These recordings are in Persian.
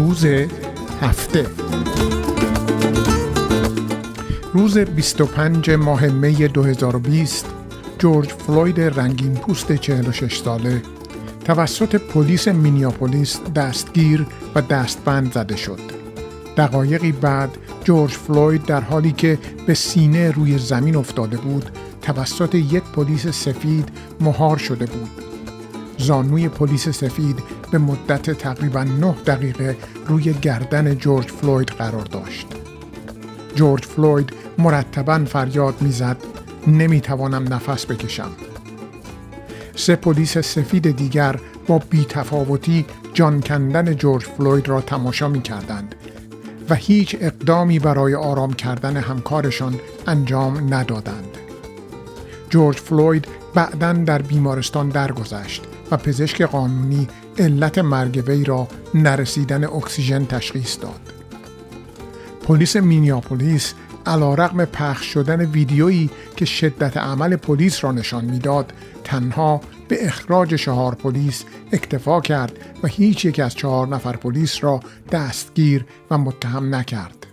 روز هفته روز 25 ماه می 2020 جورج فلوید رنگین پوست 46 ساله توسط پلیس مینیاپولیس دستگیر و دستبند زده شد. دقایقی بعد جورج فلوید در حالی که به سینه روی زمین افتاده بود توسط یک پلیس سفید مهار شده بود. زانوی پلیس سفید به مدت تقریبا 9 دقیقه روی گردن جورج فلوید قرار داشت. جورج فلوید مرتبا فریاد می‌زد نمی‌توانم نفس بکشم. سه پلیس سفید دیگر با بیتفاوتی جان کندن جورج فلوید را تماشا می کردند و هیچ اقدامی برای آرام کردن همکارشان انجام ندادند. جورج فلوید بعدا در بیمارستان درگذشت و پزشک قانونی علت مرگ وی را نرسیدن اکسیژن تشخیص داد. پلیس مینیاپولیس رقم پخش شدن ویدیویی که شدت عمل پلیس را نشان می‌داد تنها به اخراج چهار پلیس اکتفا کرد و هیچ یک از چهار نفر پلیس را دستگیر و متهم نکرد.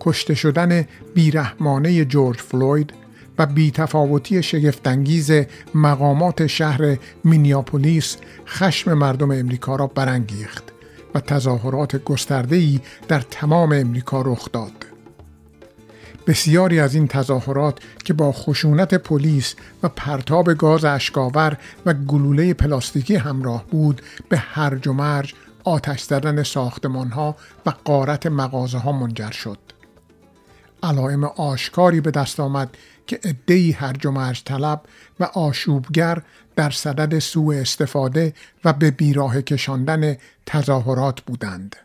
کشته شدن بیرحمانه جورج فلوید و بیتفاوتی شگفتانگیز مقامات شهر مینیاپولیس خشم مردم امریکا را برانگیخت و تظاهرات گسترده‌ای در تمام امریکا رخ داد. بسیاری از این تظاهرات که با خشونت پلیس و پرتاب گاز اشکاور و گلوله پلاستیکی همراه بود به هرج و مرج آتش زدن ساختمان ها و قارت مغازه ها منجر شد. علائم آشکاری به دست آمد که ادهی هرج و مرج طلب و آشوبگر در صدد سوء استفاده و به بیراه کشاندن تظاهرات بودند.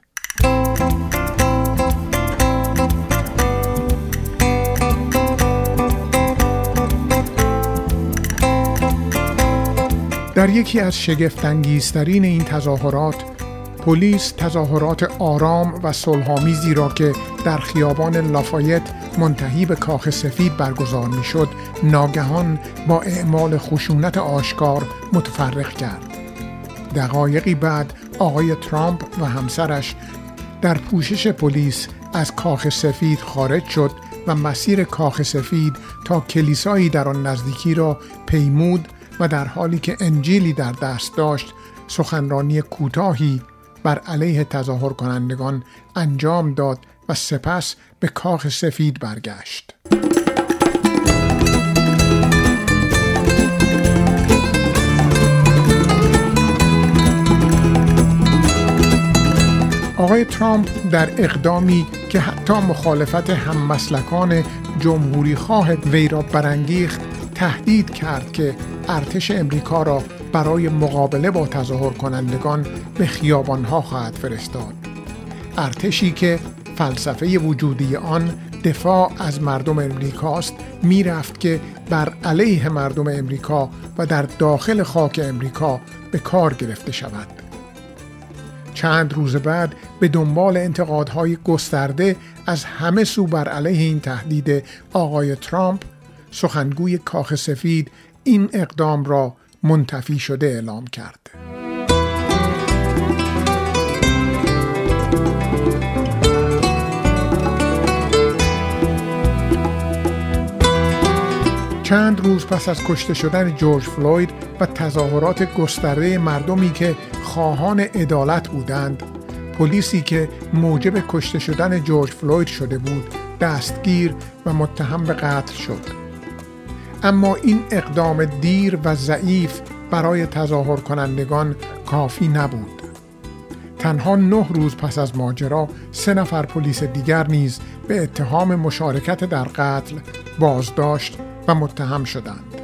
در یکی از شگفتانگیزترین این تظاهرات پلیس تظاهرات آرام و صلحآمیزی را که در خیابان لافایت منتهی به کاخ سفید برگزار می‌شد ناگهان با اعمال خشونت آشکار متفرق کرد. دقایقی بعد آقای ترامپ و همسرش در پوشش پلیس از کاخ سفید خارج شد و مسیر کاخ سفید تا کلیسایی در آن نزدیکی را پیمود و در حالی که انجیلی در دست داشت سخنرانی کوتاهی بر علیه تظاهر کنندگان انجام داد و سپس به کاخ سفید برگشت. آقای ترامپ در اقدامی که حتی مخالفت هممسلکان جمهوری خواه وی را برانگیخت تهدید کرد که ارتش امریکا را برای مقابله با تظاهر کنندگان به خیابانها خواهد فرستاد. ارتشی که فلسفه وجودی آن دفاع از مردم امریکاست می‌رفت که بر علیه مردم امریکا و در داخل خاک امریکا به کار گرفته شود. چند روز بعد به دنبال انتقادهای گسترده از همه سو بر علیه این تهدید آقای ترامپ سخنگوی کاخ سفید این اقدام را منتفی شده اعلام کرد. چند روز پس از کشته شدن جورج فلوید و تظاهرات گسترده مردمی که خواهان عدالت بودند پلیسی که موجب کشته شدن جورج فلوید شده بود دستگیر و متهم به قتل شد اما این اقدام دیر و ضعیف برای تظاهر کنندگان کافی نبود. تنها نه روز پس از ماجرا سه نفر پلیس دیگر نیز به اتهام مشارکت در قتل بازداشت و متهم شدند.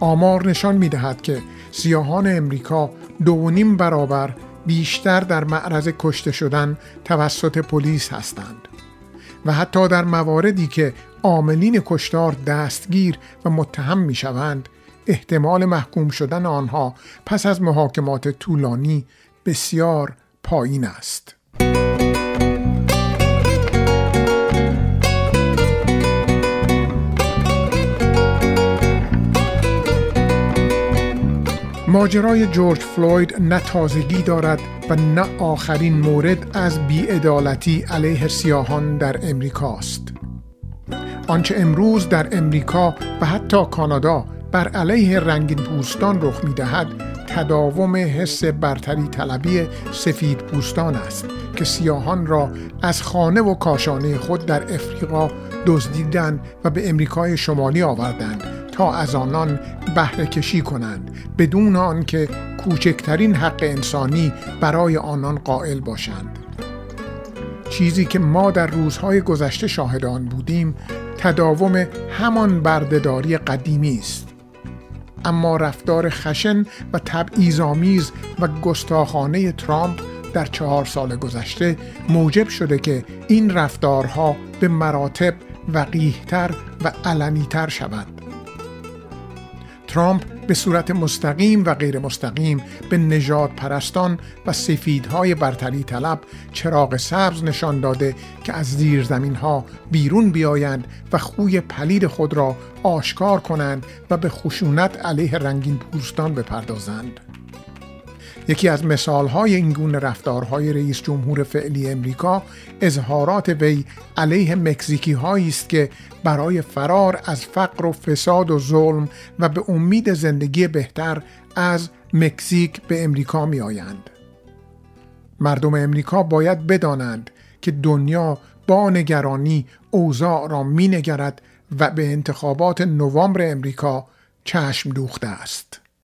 آمار نشان می دهد که سیاهان امریکا دو نیم برابر بیشتر در معرض کشته شدن توسط پلیس هستند و حتی در مواردی که عاملین کشتار دستگیر و متهم می شوند احتمال محکوم شدن آنها پس از محاکمات طولانی بسیار پایین است. ماجرای جورج فلوید نه تازگی دارد و نه آخرین مورد از بیعدالتی علیه سیاهان در امریکاست. آنچه امروز در امریکا و حتی کانادا بر علیه رنگین پوستان رخ می دهد تداوم حس برتری طلبی سفید پوستان است که سیاهان را از خانه و کاشانه خود در افریقا دزدیدند و به امریکای شمالی آوردند تا از آنان بهره کشی کنند بدون آنکه کوچکترین حق انسانی برای آنان قائل باشند. چیزی که ما در روزهای گذشته شاهدان بودیم تداوم همان بردهداری قدیمی است. اما رفتار خشن و تبعیض‌آمیز و گستاخانه ترامپ در چهار سال گذشته موجب شده که این رفتارها به مراتب وقیهتر و علنیتر شود ترامپ به صورت مستقیم و غیر مستقیم به نجات پرستان و سفیدهای برتری طلب چراغ سبز نشان داده که از زیر زمین ها بیرون بیایند و خوی پلید خود را آشکار کنند و به خشونت علیه رنگین پوستان بپردازند. یکی از مثالهای این گونه رفتارهای رئیس جمهور فعلی امریکا اظهارات وی علیه مکزیکی هایی است که برای فرار از فقر و فساد و ظلم و به امید زندگی بهتر از مکزیک به امریکا می آیند. مردم امریکا باید بدانند که دنیا با نگرانی اوضاع را می نگرد و به انتخابات نوامبر امریکا چشم دوخته است.